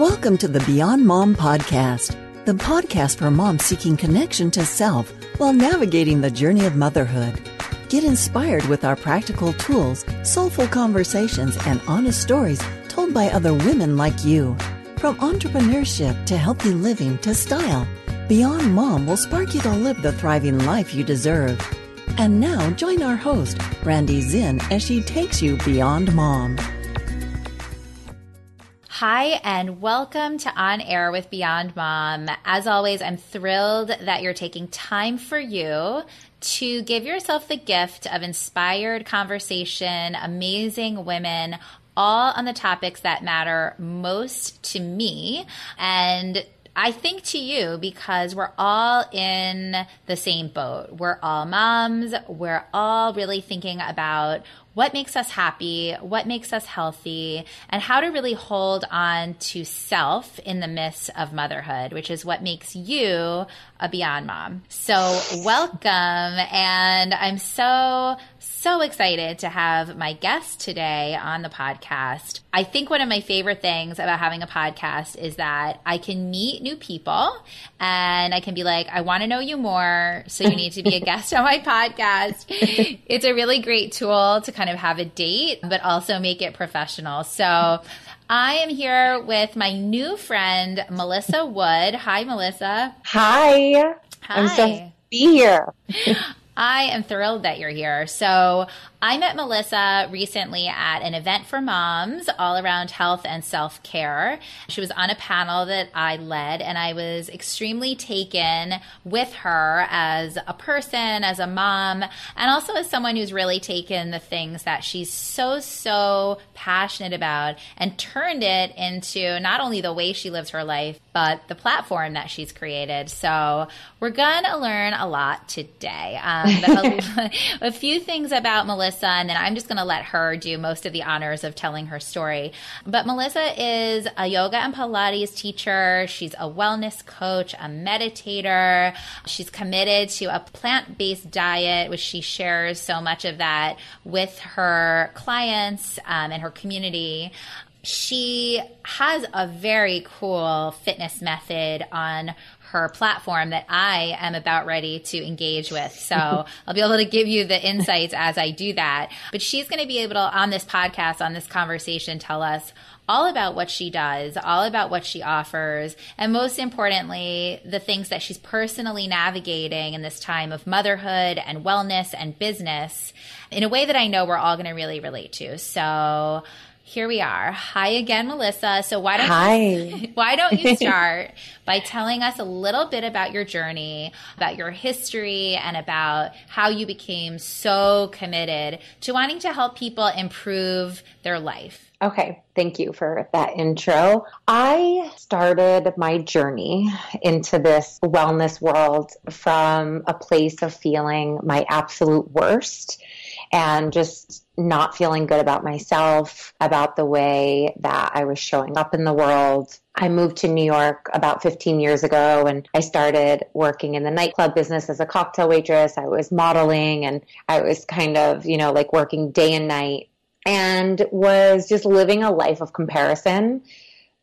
Welcome to the Beyond Mom Podcast, the podcast for moms seeking connection to self while navigating the journey of motherhood. Get inspired with our practical tools, soulful conversations, and honest stories told by other women like you. From entrepreneurship to healthy living to style, Beyond Mom will spark you to live the thriving life you deserve. And now join our host, Brandy Zinn, as she takes you beyond mom. Hi, and welcome to On Air with Beyond Mom. As always, I'm thrilled that you're taking time for you to give yourself the gift of inspired conversation, amazing women, all on the topics that matter most to me. And I think to you because we're all in the same boat. We're all moms. We're all really thinking about what makes us happy, what makes us healthy, and how to really hold on to self in the midst of motherhood, which is what makes you a Beyond Mom. So, welcome. And I'm so, so excited to have my guest today on the podcast. I think one of my favorite things about having a podcast is that I can meet new people and I can be like, I want to know you more. So, you need to be a guest on my podcast. It's a really great tool to kind of have a date, but also make it professional. So, I am here with my new friend, Melissa Wood. Hi, Melissa. Hi. Hi. I'm so happy to be here. I am thrilled that you're here. So, I met Melissa recently at an event for moms all around health and self care. She was on a panel that I led, and I was extremely taken with her as a person, as a mom, and also as someone who's really taken the things that she's so, so passionate about and turned it into not only the way she lives her life, but the platform that she's created. So, we're going to learn a lot today. Um, a, a few things about Melissa Melissa, and then I'm just going to let her do most of the honors of telling her story. But Melissa is a yoga and Pilates teacher. She's a wellness coach, a meditator. She's committed to a plant based diet, which she shares so much of that with her clients um, and her community she has a very cool fitness method on her platform that I am about ready to engage with. So I'll be able to give you the insights as I do that. But she's going to be able to, on this podcast, on this conversation, tell us all about what she does, all about what she offers, and most importantly, the things that she's personally navigating in this time of motherhood and wellness and business in a way that I know we're all going to really relate to. So, here we are. Hi again, Melissa. So why don't Hi. You, why don't you start by telling us a little bit about your journey, about your history, and about how you became so committed to wanting to help people improve their life? Okay, thank you for that intro. I started my journey into this wellness world from a place of feeling my absolute worst and just not feeling good about myself, about the way that I was showing up in the world. I moved to New York about 15 years ago and I started working in the nightclub business as a cocktail waitress. I was modeling and I was kind of, you know, like working day and night and was just living a life of comparison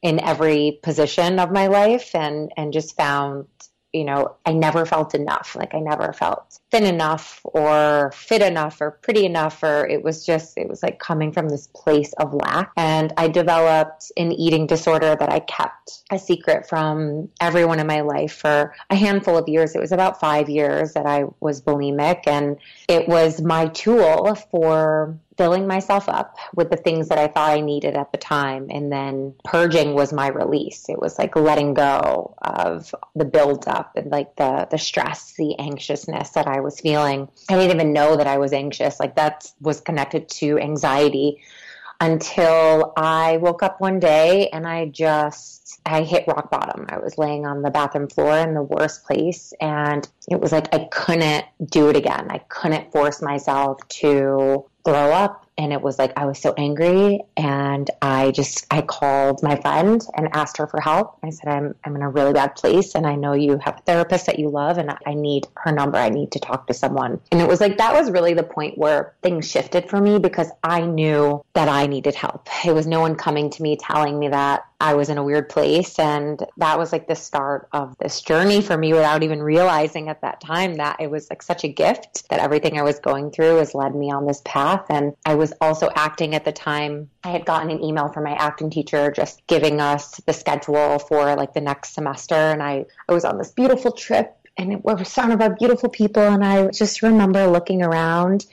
in every position of my life and and just found you know, I never felt enough. Like I never felt thin enough or fit enough or pretty enough or it was just it was like coming from this place of lack and I developed an eating disorder that I kept a secret from everyone in my life for a handful of years. It was about 5 years that I was bulimic and it was my tool for filling myself up with the things that I thought I needed at the time. And then purging was my release. It was like letting go of the buildup and like the, the stress, the anxiousness that I was feeling. I didn't even know that I was anxious. Like that was connected to anxiety until I woke up one day and I just I hit rock bottom. I was laying on the bathroom floor in the worst place and it was like I couldn't do it again. I couldn't force myself to throw up and it was like I was so angry and I just I called my friend and asked her for help. I said I'm I'm in a really bad place and I know you have a therapist that you love and I need her number. I need to talk to someone. And it was like that was really the point where things shifted for me because I knew that I needed help. It was no one coming to me telling me that I was in a weird place and that was like the start of this journey for me without even realizing at that time that it was like such a gift that everything I was going through has led me on this path and I was also acting at the time. I had gotten an email from my acting teacher just giving us the schedule for like the next semester and I I was on this beautiful trip and it was surrounded by beautiful people and I just remember looking around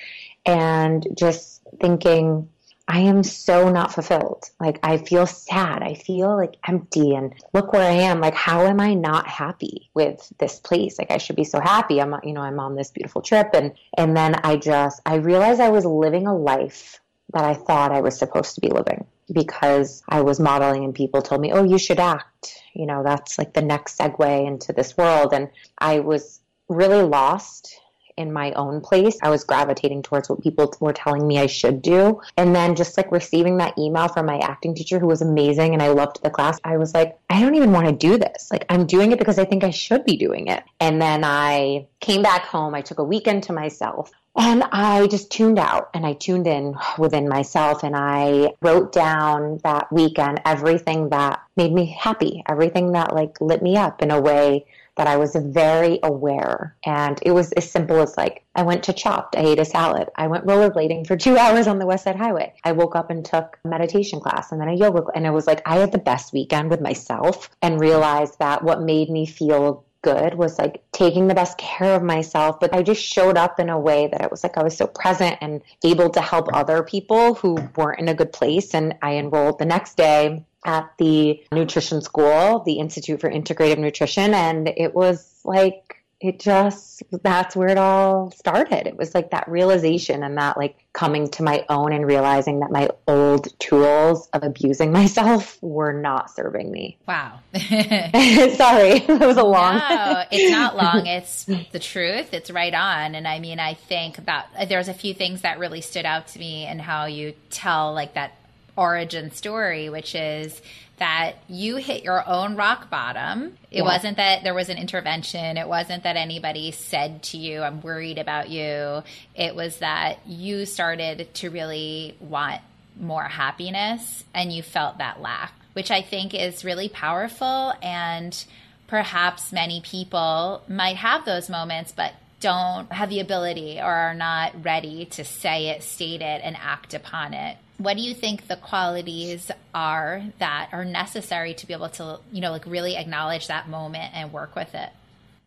and just thinking I am so not fulfilled. Like I feel sad. I feel like empty and look where I am. Like how am I not happy with this place? Like I should be so happy. I'm you know, I'm on this beautiful trip and and then I just I realized I was living a life that I thought I was supposed to be living because I was modeling and people told me, "Oh, you should act." You know, that's like the next segue into this world and I was really lost in my own place. I was gravitating towards what people were telling me I should do. And then just like receiving that email from my acting teacher who was amazing and I loved the class, I was like, I don't even want to do this. Like, I'm doing it because I think I should be doing it. And then I came back home. I took a weekend to myself. And I just tuned out and I tuned in within myself and I wrote down that weekend everything that made me happy, everything that like lit me up in a way that I was very aware. And it was as simple as like, I went to Chopt, I ate a salad. I went rollerblading for two hours on the West Side Highway. I woke up and took a meditation class and then a yoga. And it was like, I had the best weekend with myself and realized that what made me feel good was like taking the best care of myself but i just showed up in a way that it was like i was so present and able to help other people who weren't in a good place and i enrolled the next day at the nutrition school, the Institute for Integrative Nutrition, and it was like it just that's where it all started. It was like that realization and that like coming to my own and realizing that my old tools of abusing myself were not serving me. Wow. Sorry, it was a long. No, it's not long. It's the truth. It's right on. And I mean, I think about there's a few things that really stood out to me and how you tell like that origin story, which is that you hit your own rock bottom. It yeah. wasn't that there was an intervention. It wasn't that anybody said to you, I'm worried about you. It was that you started to really want more happiness and you felt that lack, which I think is really powerful. And perhaps many people might have those moments, but don't have the ability or are not ready to say it, state it, and act upon it. What do you think the qualities are that are necessary to be able to you know like really acknowledge that moment and work with it?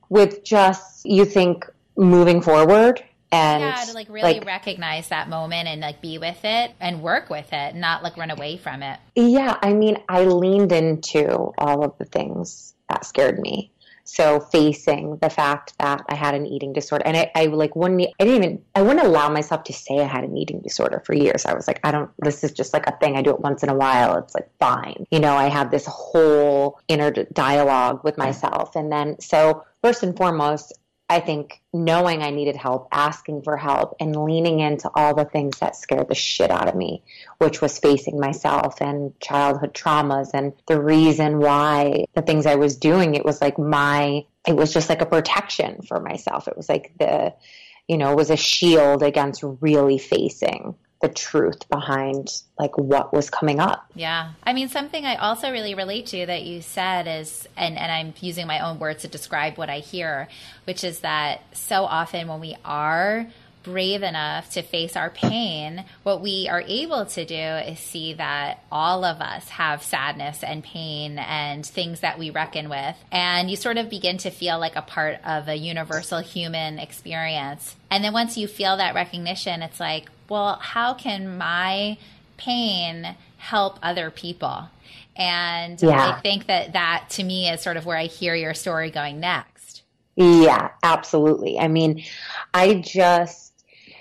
With just you think moving forward and yeah to like really like, recognize that moment and like be with it and work with it not like run away from it. Yeah i mean i leaned into all of the things that scared me so facing the fact that I had an eating disorder and I, I like wouldn't, I didn't even, I wouldn't allow myself to say I had an eating disorder for years. I was like, I don't, this is just like a thing. I do it once in a while. It's like fine. You know, I had this whole inner dialogue with myself. And then, so first and foremost, I think knowing I needed help, asking for help, and leaning into all the things that scared the shit out of me, which was facing myself and childhood traumas. And the reason why the things I was doing, it was like my, it was just like a protection for myself. It was like the, you know, it was a shield against really facing the truth behind like what was coming up. Yeah. I mean something I also really relate to that you said is and and I'm using my own words to describe what I hear, which is that so often when we are brave enough to face our pain, what we are able to do is see that all of us have sadness and pain and things that we reckon with. And you sort of begin to feel like a part of a universal human experience. And then once you feel that recognition, it's like, well, how can my pain help other people? And yeah. I think that that to me is sort of where I hear your story going next. Yeah, absolutely. I mean, I just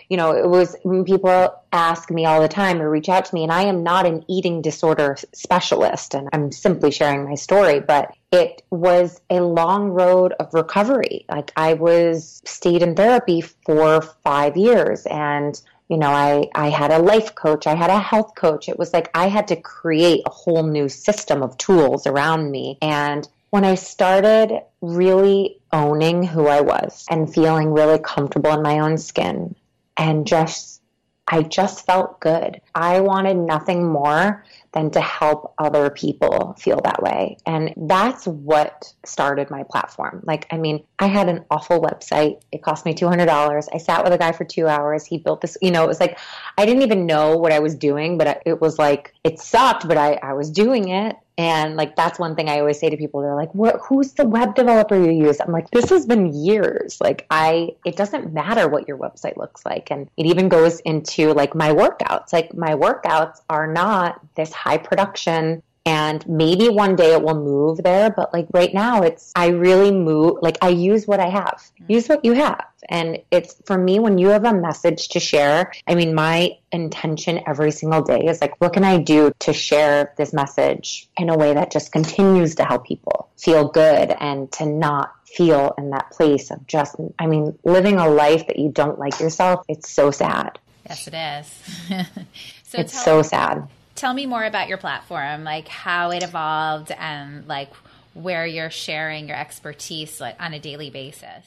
you know, it was when people ask me all the time or reach out to me, and I am not an eating disorder specialist, and I'm simply sharing my story, but it was a long road of recovery. Like I was stayed in therapy for five years and you know, I, I had a life coach, I had a health coach. It was like I had to create a whole new system of tools around me. And when I started really owning who I was and feeling really comfortable in my own skin and just, I just felt good. I wanted nothing more than to help other people feel that way. And that's what started my platform. Like, I mean, I had an awful website. It cost me $200. I sat with a guy for two hours. He built this, you know, it was like, I didn't even know what I was doing, but it was like, it sucked, but I, I was doing it. And like that's one thing I always say to people. They're like, "What? "Who's the web developer you use?" I'm like, "This has been years. Like I, it doesn't matter what your website looks like, and it even goes into like my workouts. Like my workouts are not this high production and maybe one day it will move there but like right now it's i really move like i use what i have. Mm-hmm. use what you have. And it's for me when you have a message to share i mean my intention every single day is like what can i do to share this message in a way that just continues to help people feel good and to not feel in that place of just i mean living a life that you don't like yourself. It's so sad. Yes it is. So it's so sad tell me more about your platform, like how it evolved and like where you're sharing your expertise like on a daily basis.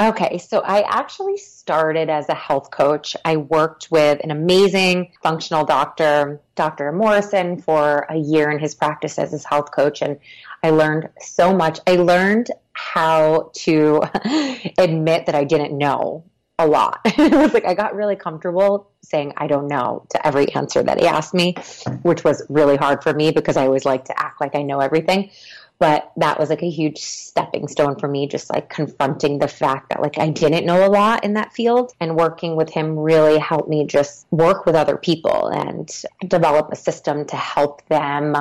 Okay, so I actually started as a health coach. I worked with an amazing functional doctor, Dr. Morrison, for a year in his practice as his health coach, and I learned so much. I learned how to admit that I didn't know a lot. it was like I got really comfortable saying I don't know to every answer that he asked me, which was really hard for me because I always like to act like I know everything. But that was like a huge stepping stone for me, just like confronting the fact that like I didn't know a lot in that field and working with him really helped me just work with other people and develop a system to help them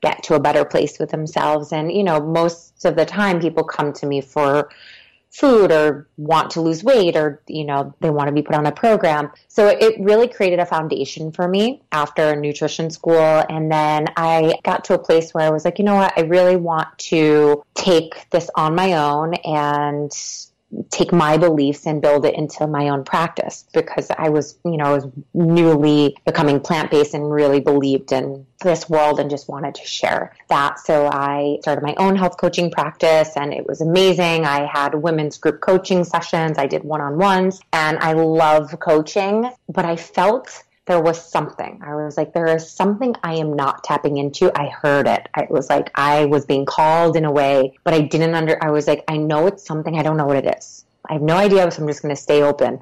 get to a better place with themselves. And, you know, most of the time people come to me for food or want to lose weight or you know they want to be put on a program. So it really created a foundation for me after nutrition school. And then i got to a place where i was like you know what? I really want to take this on my own and take my beliefs and build it into my own practice because I was, you know, I was newly becoming plant based and really believed in this world and just wanted to share that. So I started my own health coaching practice and it was amazing. I had women's group coaching sessions. I did one on ones and I love coaching, but I felt there was something. I was like, there is something I am not tapping into. I heard it. It was like I was being called in a way, but I didn't under, I was like, I know it's something. I don't know what it is. I have no idea, so I'm just going to stay open.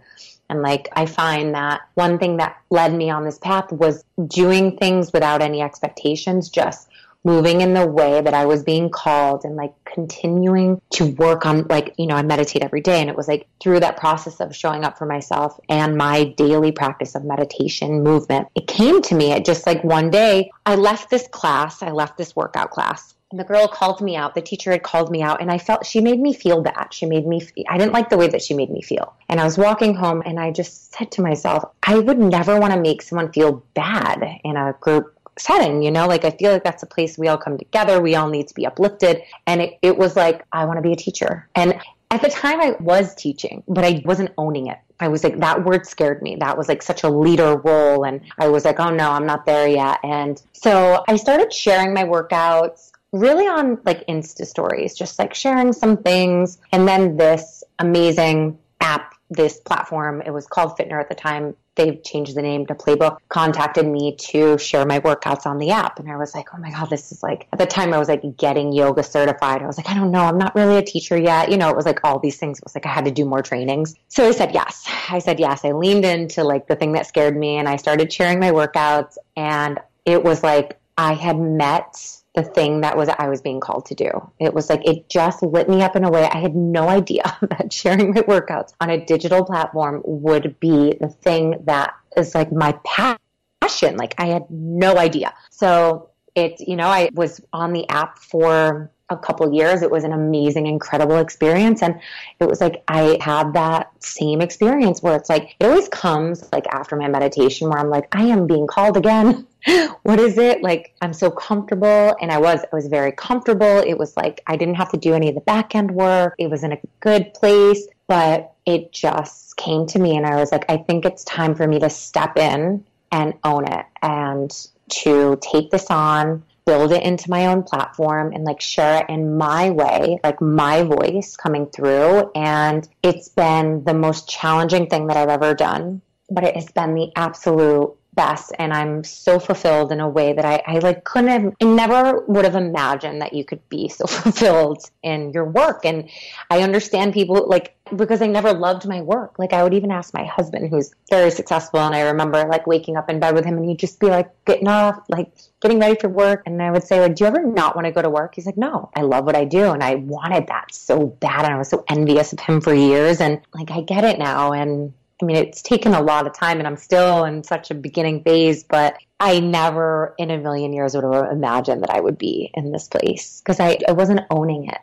And like, I find that one thing that led me on this path was doing things without any expectations, just moving in the way that I was being called and like continuing to work on like, you know, I meditate every day. And it was like through that process of showing up for myself and my daily practice of meditation movement, it came to me. It just like one day I left this class, I left this workout class. And the girl called me out. The teacher had called me out, and I felt she made me feel bad. She made me, I didn't like the way that she made me feel. And I was walking home, and I just said to myself, I would never want to make someone feel bad in a group setting, you know, like I feel like that's a place we all come together. We all need to be uplifted. And it, it was like, I want to be a teacher. And at the time I was teaching, but I wasn't owning it. I was like, that word scared me. That was like such a leader role. And I was like, oh no, I'm not there yet. And so I started sharing my workouts really on like Insta stories, just like sharing some things. And then this amazing app this platform, it was called Fitner at the time. They've changed the name to Playbook, contacted me to share my workouts on the app. And I was like, oh my God, this is like, at the time I was like getting yoga certified. I was like, I don't know, I'm not really a teacher yet. You know, it was like all these things. It was like I had to do more trainings. So I said yes. I said yes. I leaned into like the thing that scared me and I started sharing my workouts. And it was like I had met the thing that was I was being called to do. It was like it just lit me up in a way I had no idea that sharing my workouts on a digital platform would be the thing that is like my passion. Like I had no idea. So it, you know, I was on the app for a couple years. It was an amazing, incredible experience. And it was like I had that same experience where it's like it always comes like after my meditation where I'm like, I am being called again. what is it? Like I'm so comfortable. And I was, I was very comfortable. It was like I didn't have to do any of the back end work. It was in a good place. But it just came to me and I was like, I think it's time for me to step in and own it and to take this on, build it into my own platform and like share it in my way, like my voice coming through. And it's been the most challenging thing that I've ever done, but it has been the absolute best and I'm so fulfilled in a way that I, I like couldn't have I never would have imagined that you could be so fulfilled in your work. And I understand people like because I never loved my work. Like I would even ask my husband who's very successful and I remember like waking up in bed with him and he'd just be like getting off, like getting ready for work and I would say like, Do you ever not want to go to work? He's like, No, I love what I do and I wanted that so bad and I was so envious of him for years and like I get it now and I mean, it's taken a lot of time and I'm still in such a beginning phase, but I never in a million years would have imagined that I would be in this place because I, I wasn't owning it.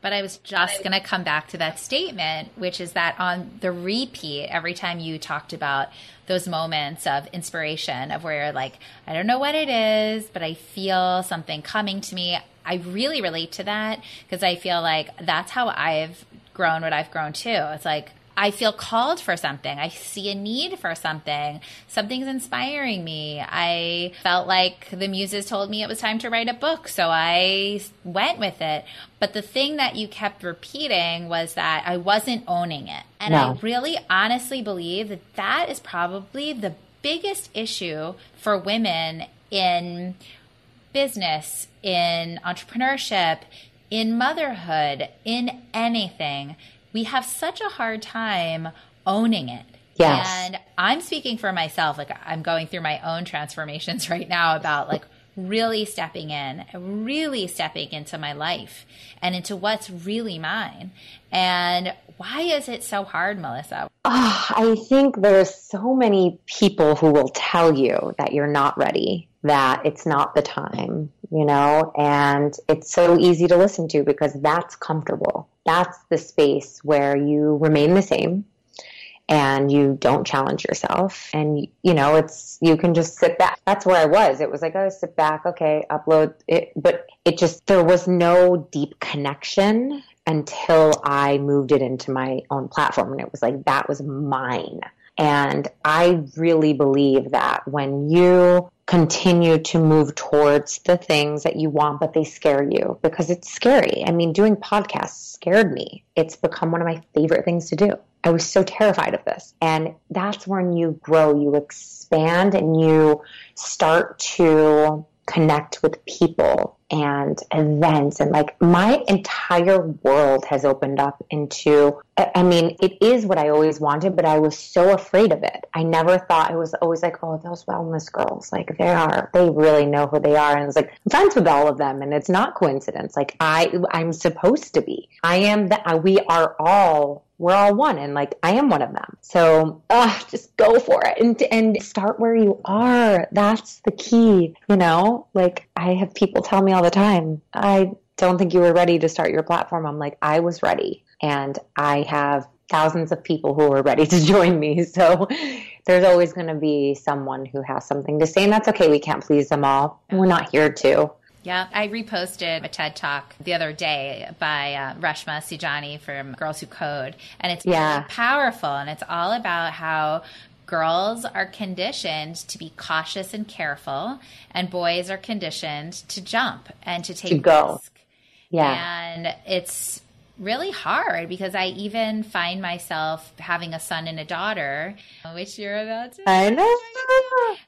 But I was just going to come back to that statement, which is that on the repeat, every time you talked about those moments of inspiration, of where you're like, I don't know what it is, but I feel something coming to me. I really relate to that because I feel like that's how I've grown what I've grown too. It's like, I feel called for something. I see a need for something. Something's inspiring me. I felt like the muses told me it was time to write a book, so I went with it. But the thing that you kept repeating was that I wasn't owning it. And no. I really honestly believe that that is probably the biggest issue for women in business, in entrepreneurship, in motherhood, in anything we have such a hard time owning it. Yes. And I'm speaking for myself. Like I'm going through my own transformations right now about like really stepping in, really stepping into my life and into what's really mine. And why is it so hard, Melissa? Oh, I think there's so many people who will tell you that you're not ready, that it's not the time, you know, and it's so easy to listen to because that's comfortable. That's the space where you remain the same and you don't challenge yourself. And you know it's you can just sit back. That's where i was. It was like oh sit back. Okay upload it. But it just there was no deep connection until i moved it into my own platform. And it was like that was mine. And i really believe that when you continue to move towards the things that you want, but they scare you because it's scary. I mean, doing podcasts scared me. It's become one of my favorite things to do. I was so terrified of this. And that's when you grow, you expand, and you start to connect with people and events and like my entire world has opened up into I mean it is what I always wanted but I was so afraid of it. I never thought it was always like oh those wellness girls like they are they really know who they are and it's like I'm friends with all of them and it's not coincidence like I I'm supposed to be. I am that we are all we're all one and like I am one of them. So uh, just go for it and and start where you are. That's the key, you know? Like I have people tell me all the time, I don't think you were ready to start your platform. I'm like, I was ready and I have thousands of people who are ready to join me. So there's always going to be someone who has something to say and that's okay. We can't please them all. We're not here to. Yeah, I reposted a TED talk the other day by uh, Reshma Saujani from Girls Who Code, and it's yeah. really powerful. And it's all about how girls are conditioned to be cautious and careful, and boys are conditioned to jump and to take to go. risk. Yeah, and it's really hard because I even find myself having a son and a daughter, which you're about to. I know.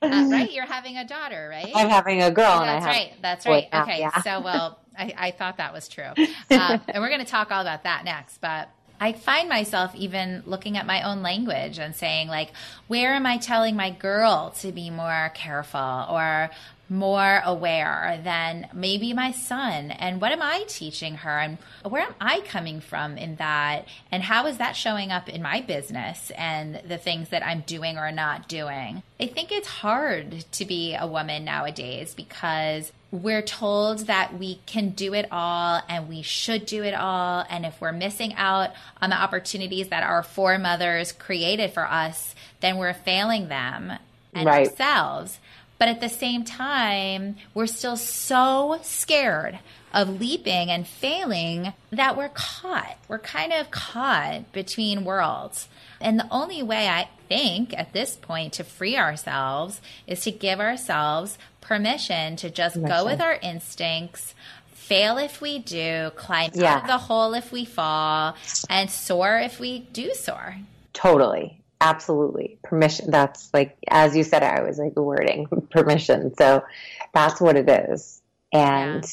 Uh, right, you're having a daughter, right? I'm having a girl. that's right. That's right. Okay, yeah. so well, I, I, thought that was true, uh, and we're going to talk all about that next, but. I find myself even looking at my own language and saying, like, where am I telling my girl to be more careful? Or more aware than maybe my son? And what am i teaching her? And where am i coming from in that? And how is that showing up in my business and the things that i'm doing or not doing? I think it's hard to be a woman nowadays because we're told that we can do it all and we should do it all and if we're missing out on the opportunities that our foremothers created for us then we're failing them and right. ourselves But at the same time, we're still so scared of leaping and failing that we're caught. We're kind of caught between worlds. And the only way I think at this point to free ourselves is to give ourselves permission to just permission. go with our instincts, fail if we do, climb yeah. out of the hole if we fall, and soar if we do soar. Totally. Absolutely. Permission. That's like, as you said, I was like wording permission. So that's what it is. And yeah.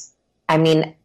I mean,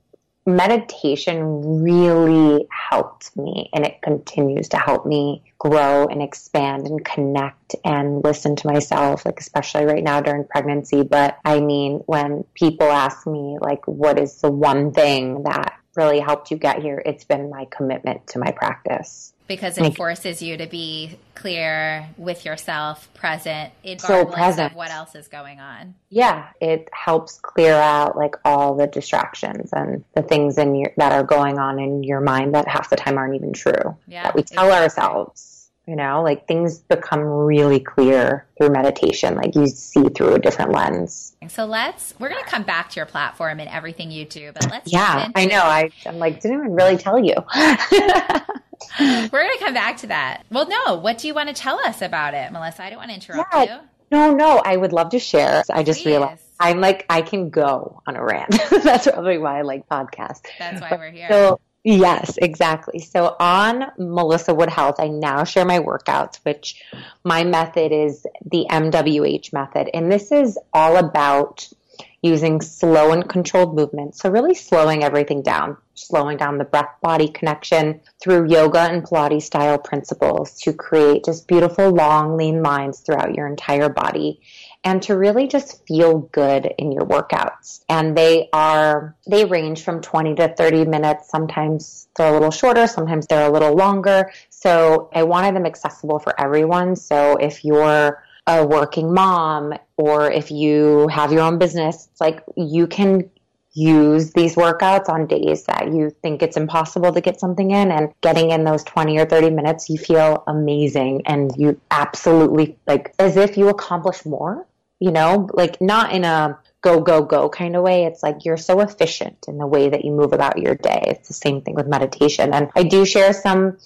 meditation really helped me and it continues to help me grow and expand and connect and listen to myself like especially right now during pregnancy. But i mean when people ask me like what is the one thing that really helped you get here it's been my commitment to my practice because it like, forces you to be clear with yourself, present, so present. of what else is going on. Yeah, it helps clear out like all the distractions and the things in your that are going on in your mind that half the time aren't even true. Yeah, that we tell exactly. ourselves. You know, like things become really clear through meditation. Like you see through a different lens. So let's, we're going to come back to your platform and everything you do, but let's. Yeah, I know. I, I'm like, didn't even really tell you. We're going to come back to that. Well, no, what do you want to tell us about it, Melissa? I don't want to interrupt yeah, you. No, no, I would love to share. I just Please. realized I'm like, I can go on a rant. That's probably why I like podcasts. That's why but we're here. So, yes, exactly. So on Melissa Wood Health, I now share my workouts, which my method is the MWH method. And this is all about using slow and controlled movement. So really slowing everything down, slowing down the breath body connection through yoga and Pilates style principles to create just beautiful long lean lines throughout your entire body and to really just feel good in your workouts. And they are, they range from 20 to 30 minutes. Sometimes they're a little shorter, sometimes they're a little longer. So I wanted them accessible for everyone. So if you're a working mom or if you have your own business, it's like you can use these workouts on days that you think it's impossible to get something in and getting in those 20 or 30 minutes you feel amazing and you absolutely like as if you accomplish more you know? Like not in a go go go kind of way. It's like you're so efficient in the way that you move about your day. It's the same thing with meditation. And i do share some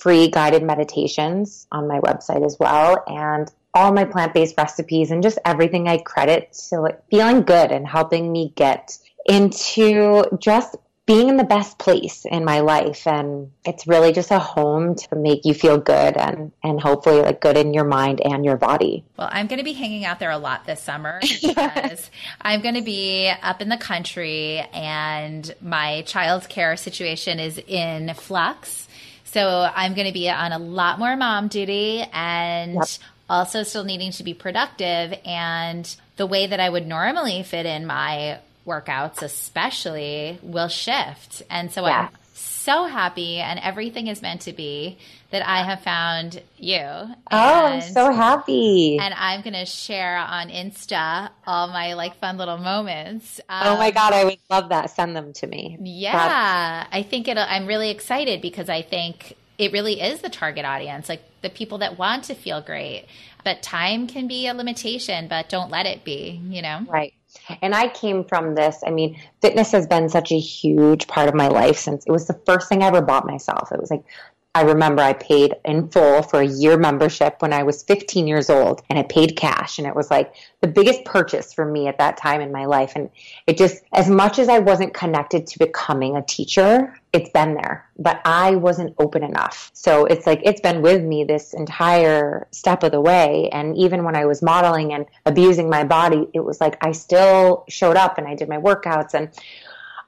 free guided meditations on my website as well and all my plant based recipes and just everything I credit to like feeling good and helping me get into just being in the best place in my life and it's really just a home to make you feel good and and hopefully like good in your mind and your body. Well, I'm going to be hanging out there a lot this summer because I'm going to be up in the country and my child care situation is in flux. So I'm going to be on a lot more mom duty and yep also still needing to be productive. And the way that I would normally fit in my workouts, especially, will shift. And so yeah. I'm so happy, and everything is meant to be that I have found you. oh, I'm so happy. And I'm going to share on Insta all my like fun little moments. Um, oh my um, God, I would love that. Send them to me. Yeah. That's- I think it'll, I'm really excited because I think it really is the target audience, like the people that want to feel great. But time can be a limitation, but don't let it be, you know? Right. And I came from this. I mean, fitness has been such a huge part of my life since it was the first thing I ever bought myself. It was like I remember I paid in full for a year membership when I was 15 years old and I paid cash. And it was like the biggest purchase for me at that time in my life. And it just, as much as I wasn't connected to becoming a teacher, it's been there, but I wasn't open enough. So it's like, it's been with me this entire step of the way. And even when I was modeling and abusing my body, it was like I still showed up and I did my workouts and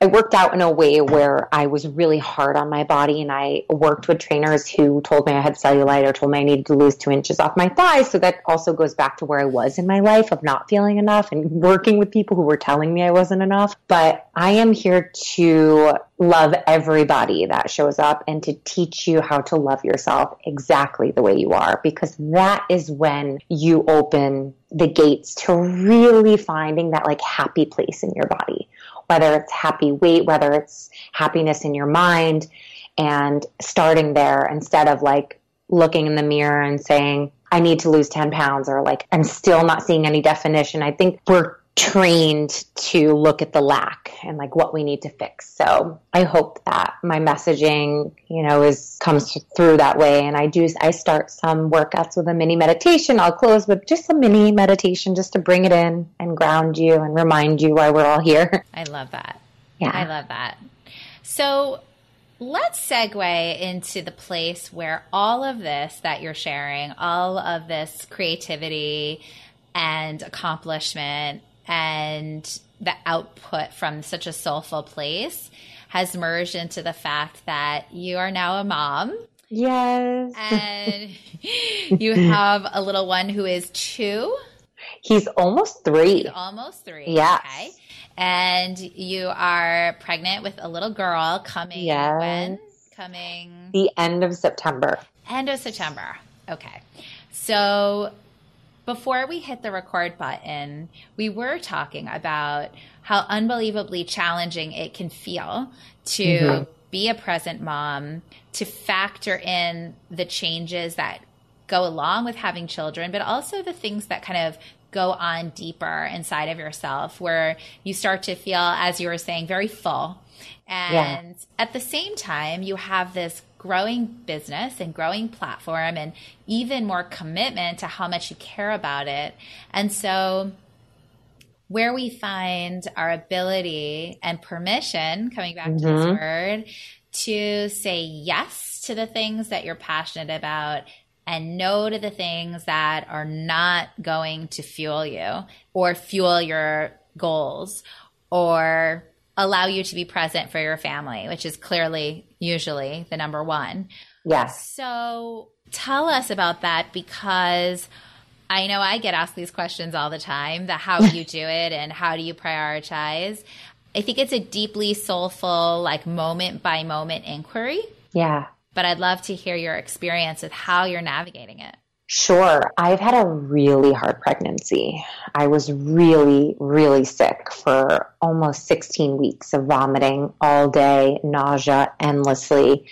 I worked out in a way where I was really hard on my body and I worked with trainers who told me I had cellulite or told me I needed to lose two inches off my thighs. So that also goes back to where I was in my life of not feeling enough and working with people who were telling me I wasn't enough. But I am here to love everybody that shows up and to teach you how to love yourself exactly the way you are because that is when you open the gates to really finding that like happy place in your body whether it's happy weight, whether it's happiness in your mind, and starting there instead of like looking in the mirror and saying, I need to lose 10 pounds or like I'm still not seeing any definition. I think we're trained to look at the lack and like what we need to fix. So I hope that my messaging, you know, is comes through that way. And I do, I start some workouts with a mini meditation. I'll close with just a mini meditation just to bring it in and ground you and remind you why we're all here. I love that. Yeah. I love that. So let's segue into the place where all of this that you're sharing, all of this creativity and accomplishment and the output from such a soulful place has merged into the fact that you are now a mom. Yes. And you have a little one who is two. He's almost three. He's almost three. Yes. Okay. And you are pregnant with a little girl coming yes. when? Coming the end of September. End of September. Okay. So before we hit the record button, we were talking about how unbelievably challenging it can feel to mm-hmm. be a present mom, to factor in the changes that go along with having children, but also the things that kind of go on deeper inside of yourself where you start to feel, as you were saying, very full. And yeah. at the same time, you have this growing business and growing platform and even more commitment to how much you care about it. And so where we find our ability and permission, coming back mm-hmm. to this mm-hmm. word, to say yes to the things that you're passionate about and no to the things that are not going to fuel you or fuel your goals or allow you to be present for your family, which is clearly usually the number one. Yes. So tell us about that because I know I get asked these questions all the time the how you do it and how do you prioritize? I think it's a deeply soulful, like moment by moment inquiry. Yeah. But I'd love to hear your experience with how you're navigating it. Sure. I've had a really hard pregnancy. I was really, really sick for almost 16 weeks of vomiting all day, nausea endlessly.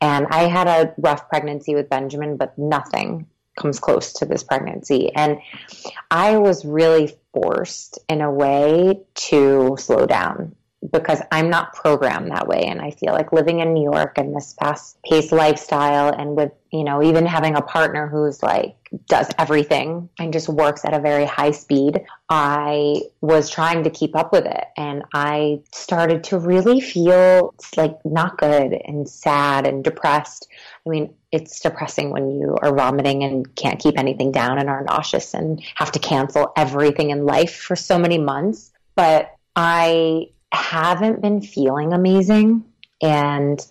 And I had a rough pregnancy with Benjamin, but nothing comes close to this pregnancy. And I was really forced in a way to slow down because I'm not programmed that way. And I feel like living in New York and this fast paced lifestyle and with, you know, even having a partner who's like does everything and just works at a very high speed, I was trying to keep up with it. And I started to really feel like not good and sad and depressed. I mean, it's depressing when you are vomiting and can't keep anything down and are nauseous and have to cancel everything in life for so many months. But I haven't been feeling amazing. And,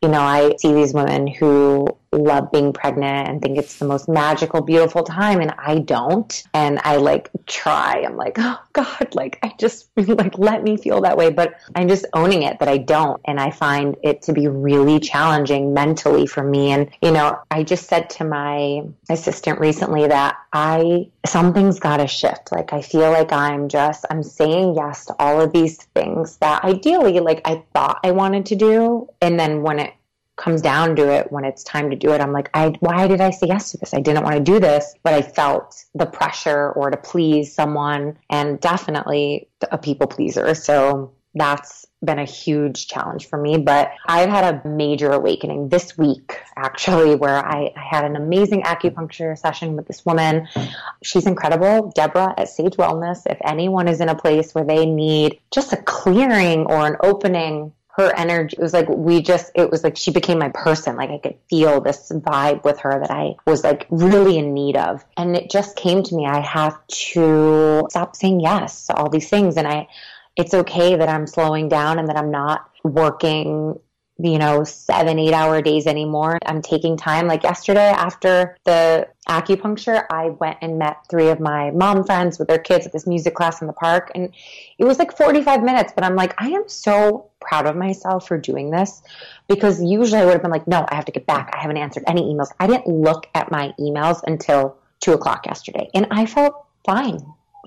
you know, I see these women who love being pregnant and think it's the most magical, beautiful time. And I don't. And I like try. I'm like, oh God, like I just like let me feel that way. But I'm just owning it that I don't. And I find it to be really challenging mentally for me. And, you know, I just said to my assistant recently that I, something's got to shift. Like I feel like I'm just, I'm saying yes to all of these things that ideally, like I thought I wanted to do. And then when it comes down to it when it's time to do it. I'm like i why did i say yes to this? I didn't want to do this but i felt the pressure or to please someone and definitely a people pleaser. So that's been a huge challenge for me but i've had a major awakening this week actually where I, I had an amazing acupuncture session with this woman. She's incredible. Deborah at sage wellness if anyone is in a place where they need just a clearing or an opening her energy it was like we just it was like she became my person. Like i could feel this vibe with her that i was like really in need of. And it just came to me i have to stop saying yes to all these things. And i it's okay that i'm slowing down and that i'm not working you know, seven, eight hour days anymore. I'm taking time. Like yesterday after the acupuncture, I went and met three of my mom friends with their kids at this music class in the park. And it was like 45 minutes, but I'm like, I am so proud of myself for doing this because usually I would have been like, no, I have to get back. I haven't answered any emails. I didn't look at my emails until two o'clock yesterday and I felt fine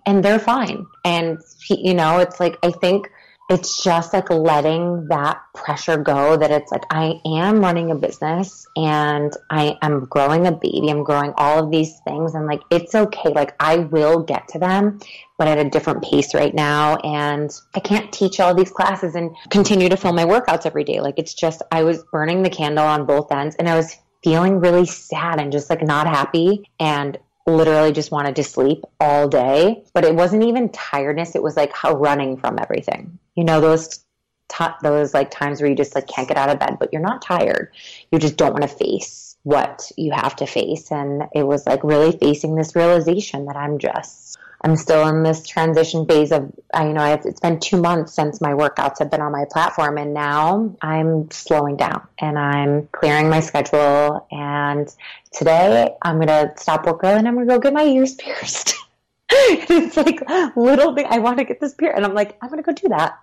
and they're fine. And, you know, it's like, I think it's just like letting that pressure go that it's like I am running a business and I am growing a baby, I'm growing all of these things and like it's okay. Like I will get to them, but at a different pace right now and I can't teach all these classes and continue to film my workouts every day. Like it's just I was burning the candle on both ends and I was feeling really sad and just like not happy and literally just wanted to sleep all day. But it wasn't even tiredness. It was like running from everything. You know, those t- those like times where you just like can't get out of bed, but you're not tired. You just don't want to face what you have to face. And it was like really facing this realization that I'm just I'm still in this transition phase of, you know, it's been two months since my workouts have been on my platform, and now I'm slowing down and I'm clearing my schedule. And today I'm to stop work early and I'm to go get my ears pierced. it's like little thing. I want to get this pierced, and I'm like, I'm to go do that.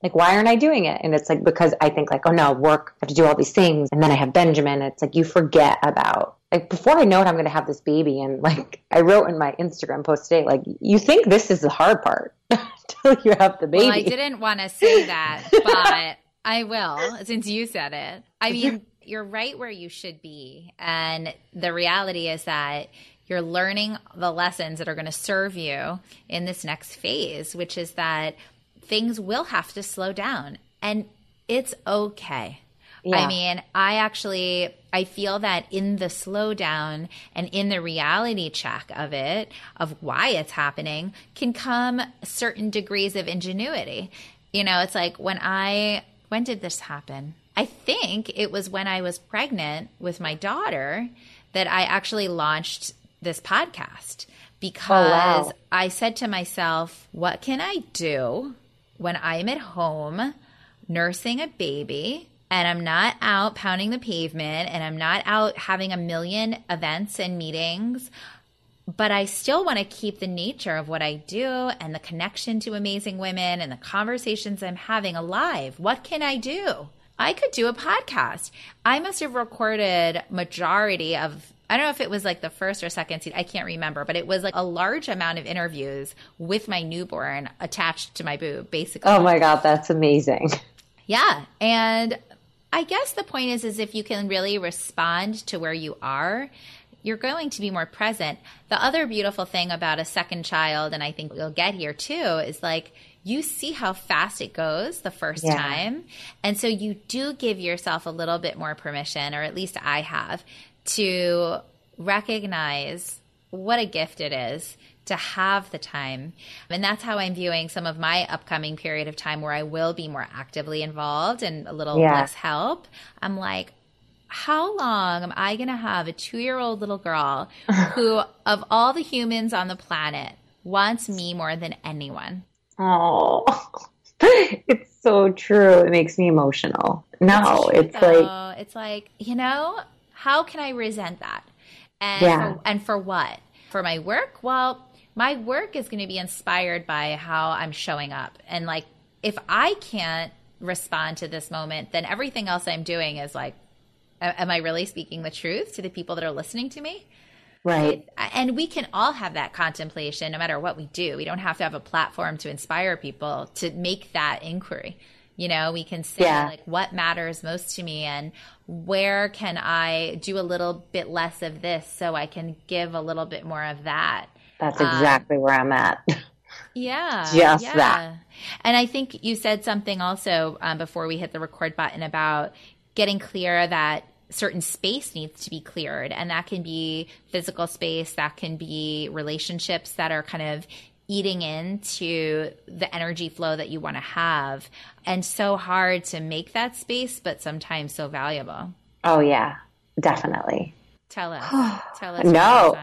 Like, why aren't I doing it? And it's like because I think like, oh no, work, I have to do all these things, and then I have Benjamin. It's like you forget about like before I know it, I'm going to have this baby. And like I wrote in my Instagram post today, like you think this is the hard part until you have the baby. Well, I didn't want to say that, but I will since you said it. I mean, you're right where you should be. And the reality is that you're learning the lessons that are going to serve you in this next phase, which is that things will have to slow down and it's okay. Yeah. I mean, I actually I feel that in the slowdown and in the reality check of it, of why it's happening, can come certain degrees of ingenuity. You know, it's like when I when did this happen? I think it was when I was pregnant with my daughter that I actually launched this podcast because oh, wow. I said to myself, what can I do when I'm at home nursing a baby and I'm not out pounding the pavement and I'm not out having a million events and meetings, but I still want to keep the nature of what I do and the connection to amazing women and the conversations I'm having alive. What can I do? I could do a podcast. I must have recorded majority of I don't know if it was like the first or second season. I can't remember, but it was like a large amount of interviews with my newborn attached to my boob, basically. Oh my God, that's amazing. Yeah. And I guess the point is, is if you can really respond to where you are, you're going to be more present. The other beautiful thing about a second child, and I think we'll get here too, is like you see how fast it goes the first yeah. time. And so you do give yourself a little bit more permission, or at least I have, to recognize what a gift it is to have the time. And that's how I'm viewing some of my upcoming period of time where I will be more actively involved and a little yeah. less help. I'm like, how long am I going to have a two year old little girl who, of all the humans on the planet, wants me more than anyone? Oh, it's so true. It makes me emotional. No, it's, it's like, it's like, you know, how can I resent that? And, yeah. for, and for what? For my work? Well, my work is going to be inspired by how I'm showing up. And like, if I can't respond to this moment, then everything else I'm doing is like, am I really speaking the truth to the people that are listening to me? Right. And we can all have that contemplation no matter what we do. We don't have to have a platform to inspire people to make that inquiry. You know, we can say yeah. like what matters most to me and where can I do a little bit less of this so I can give a little bit more of that. That's um, exactly um, where I'm at. Yeah. Just yeah. that. And I think you said something also um, before we hit the record button about getting clear that certain space needs to be cleared. And that can be physical space, that can be relationships that are kind of eating into the energy flow that you want to have. And so hard to make that space, but sometimes so valuable. Oh, yeah, definitely. Tell us. Tell us. no.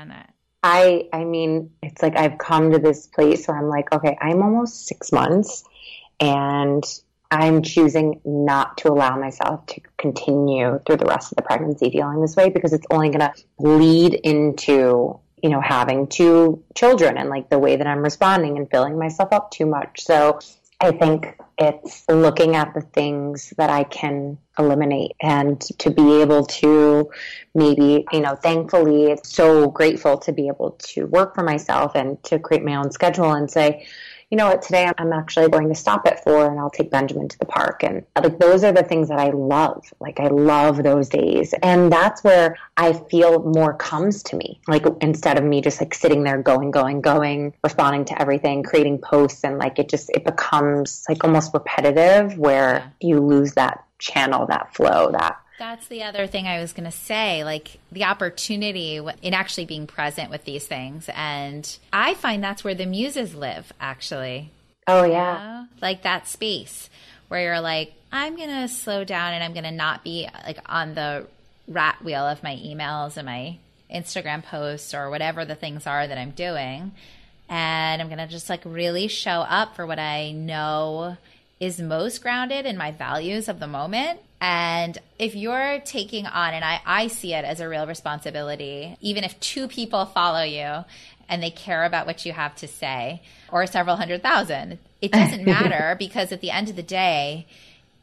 I I mean, it's like I've come to this place where I'm like, okay, I'm almost six months and I'm choosing not to allow myself to continue through the rest of the pregnancy feeling this way because it's only going to lead into, you know, having two children and like the way that I'm responding and filling myself up too much. So I think it's looking at the things that I can eliminate and to be able to maybe, you know, thankfully, it's so grateful to be able to work for myself and to create my own schedule and say, you know what, today I'm actually going to stop at four and I'll take Benjamin to the park. And like those are the things that I love. Like I love those days. And that's where I feel more comes to me. Like instead of me just like sitting there going, going, going, responding to everything, creating posts and like it just it becomes like almost repetitive where you lose that channel, that flow, that that's the other thing I was going to say, like the opportunity in actually being present with these things. And I find that's where the muses live, actually. Oh, yeah. You know? Like that space where you're like, I'm going to slow down and I'm going to not be like on the rat wheel of my emails and my Instagram posts or whatever the things are that I'm doing. And I'm going to just like really show up for what I know is most grounded in my values of the moment. And if you're taking on, and I, I see it as a real responsibility, even if two people follow you and they care about what you have to say, or several hundred thousand, it doesn't matter because at the end of the day,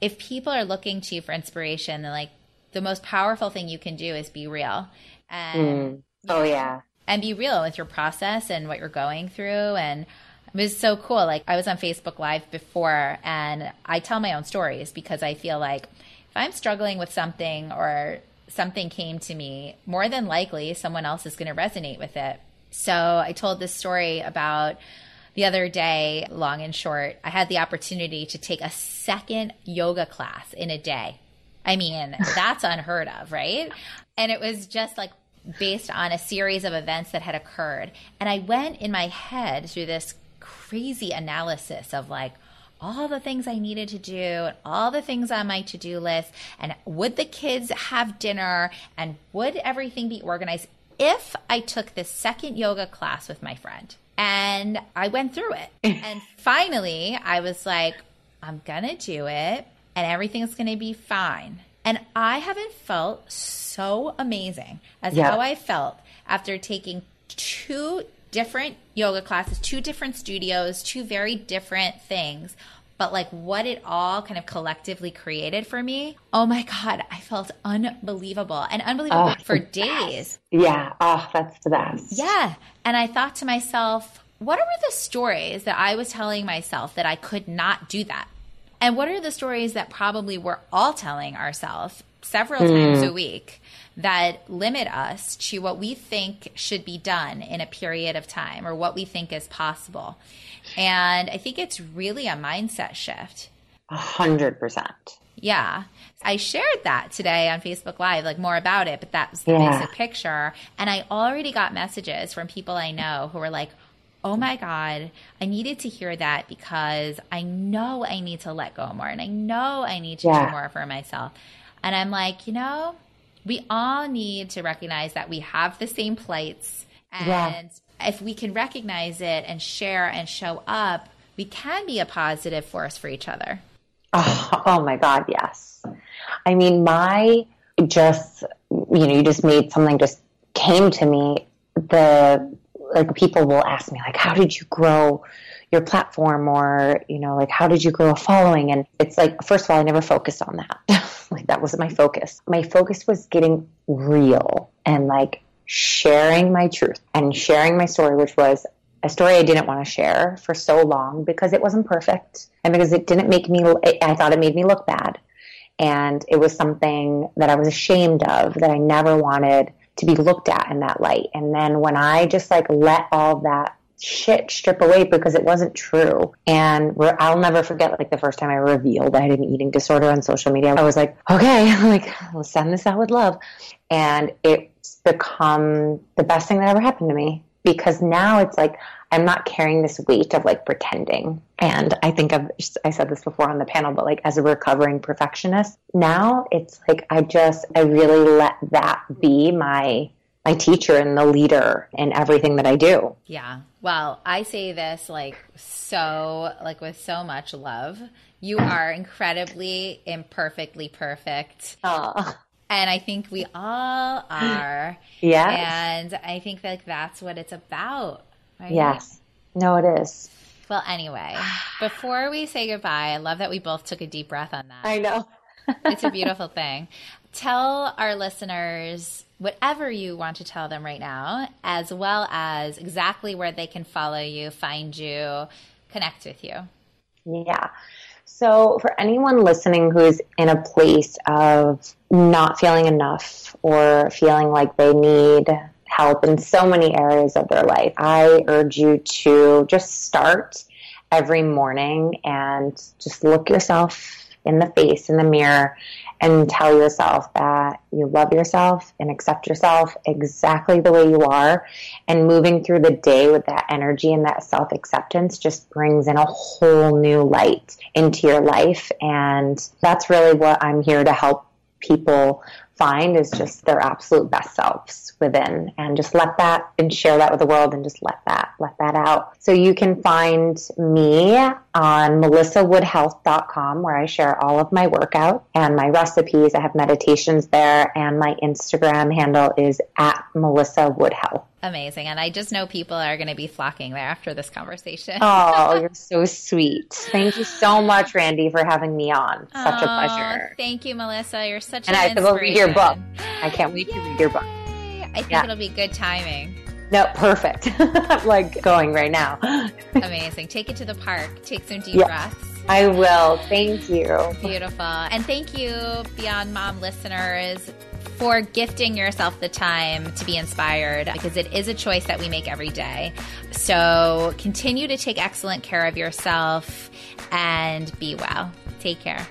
if people are looking to you for inspiration, then like the most powerful thing you can do is be real. And mm. oh yeah. And be real with your process and what you're going through and it was so cool. Like I was on Facebook Live before and I tell my own stories because I feel like if I'm struggling with something or something came to me, more than likely someone else is going to resonate with it. So I told this story about the other day, long and short. I had the opportunity to take a second yoga class in a day. I mean, that's unheard of, right? And it was just like based on a series of events that had occurred. And I went in my head through this crazy analysis of like all the things I needed to do, and all the things on my to do list, and would the kids have dinner, and would everything be organized if I took this second yoga class with my friend? And I went through it. and finally, I was like, I'm gonna do it, and everything's gonna be fine. And I haven't felt so amazing as yeah. how I felt after taking two different yoga classes, two different studios, two very different things. But like what it all kind of collectively created for me, oh my God, I felt unbelievable and unbelievable oh, for days. Yeah. Oh, that's the best. Yeah. And I thought to myself, what are the stories that I was telling myself that I could not do that? And what are the stories that probably we're all telling ourselves several mm. times a week that limit us to what we think should be done in a period of time or what we think is possible. And I think it's really a mindset shift. A hundred percent. Yeah. I shared that today on Facebook Live, like more about it, but that was the yeah. basic picture. And I already got messages from people I know who were like, oh my God, I needed to hear that because I know I need to let go more and I know I need to yeah. do more for myself. And I'm like, you know, we all need to recognize that we have the same plights. And yeah. if we can recognize it and share and show up, we can be a positive force for each other. Oh, oh my God, yes. I mean, my just, you know, you just made something just came to me. The, like, people will ask me, like, how did you grow? Your platform or you know like how did you grow a following and it's like first of all i never focused on that like that wasn't my focus my focus was getting real and like sharing my truth and sharing my story which was a story I didn't want to share for so long because it wasn't perfect and because it didn't make me, I thought it made me look bad. And it was something that I was ashamed of that I never wanted to be looked at in that light. And then when I just like let all that shit strip away because it wasn't true. And I'll never forget like the first time I revealed I had an eating disorder on social media. I was like, okay, like I'll send this out with love. And it's become the best thing that ever happened to me because now it's like I'm not carrying this weight of like pretending. And I think I've, I said this before on the panel, but like as a recovering perfectionist, now it's like I just, I really let that be my my teacher and the leader in everything that I do. Yeah. Well, I say this like so, like with so much love. You are incredibly imperfectly perfect. Aww. And I think we all are. Yeah. And I think like that's what it's about. Right? Yes. No, it is. Well, anyway, before we say goodbye, I love that we both took a deep breath on that. I know. it's a beautiful thing. Tell our listeners whatever you want to tell them right now, as well as exactly where they can follow you, find you, connect with you? Yeah. So, for anyone listening who's in a place of not feeling enough or feeling like they need help in so many areas of their life, I urge you to just start every morning and just look yourself in the face in the mirror and tell yourself that you love yourself and accept yourself exactly the way you are. And moving through the day with that energy and that self acceptance just brings in a whole new light into your life. And that's really what I'm here to help people find is just their absolute best selves within and just let that and share that with the world and just let that let that out so you can find me on melissawoodhealth.com where i share all of my workout and my recipes i have meditations there and my instagram handle is at melissa woodhealth Amazing. And I just know people are going to be flocking there after this conversation. oh, you're so sweet. Thank you so much, Randi, for having me on. Such oh, a pleasure. Thank you, Melissa. You're such and an I read your book. I can't wait Yay. to read your book. I think yeah. it'll be good timing. No, perfect. I'm like going right now. Amazing. Take it to the park. Take some deep breaths. I will. Thank you. Beautiful. And thank you, Beyond Mom listeners for gifting yourself the time to be inspired because it is a choice that we make every day. So continue to take excellent care of yourself and be well. Take care.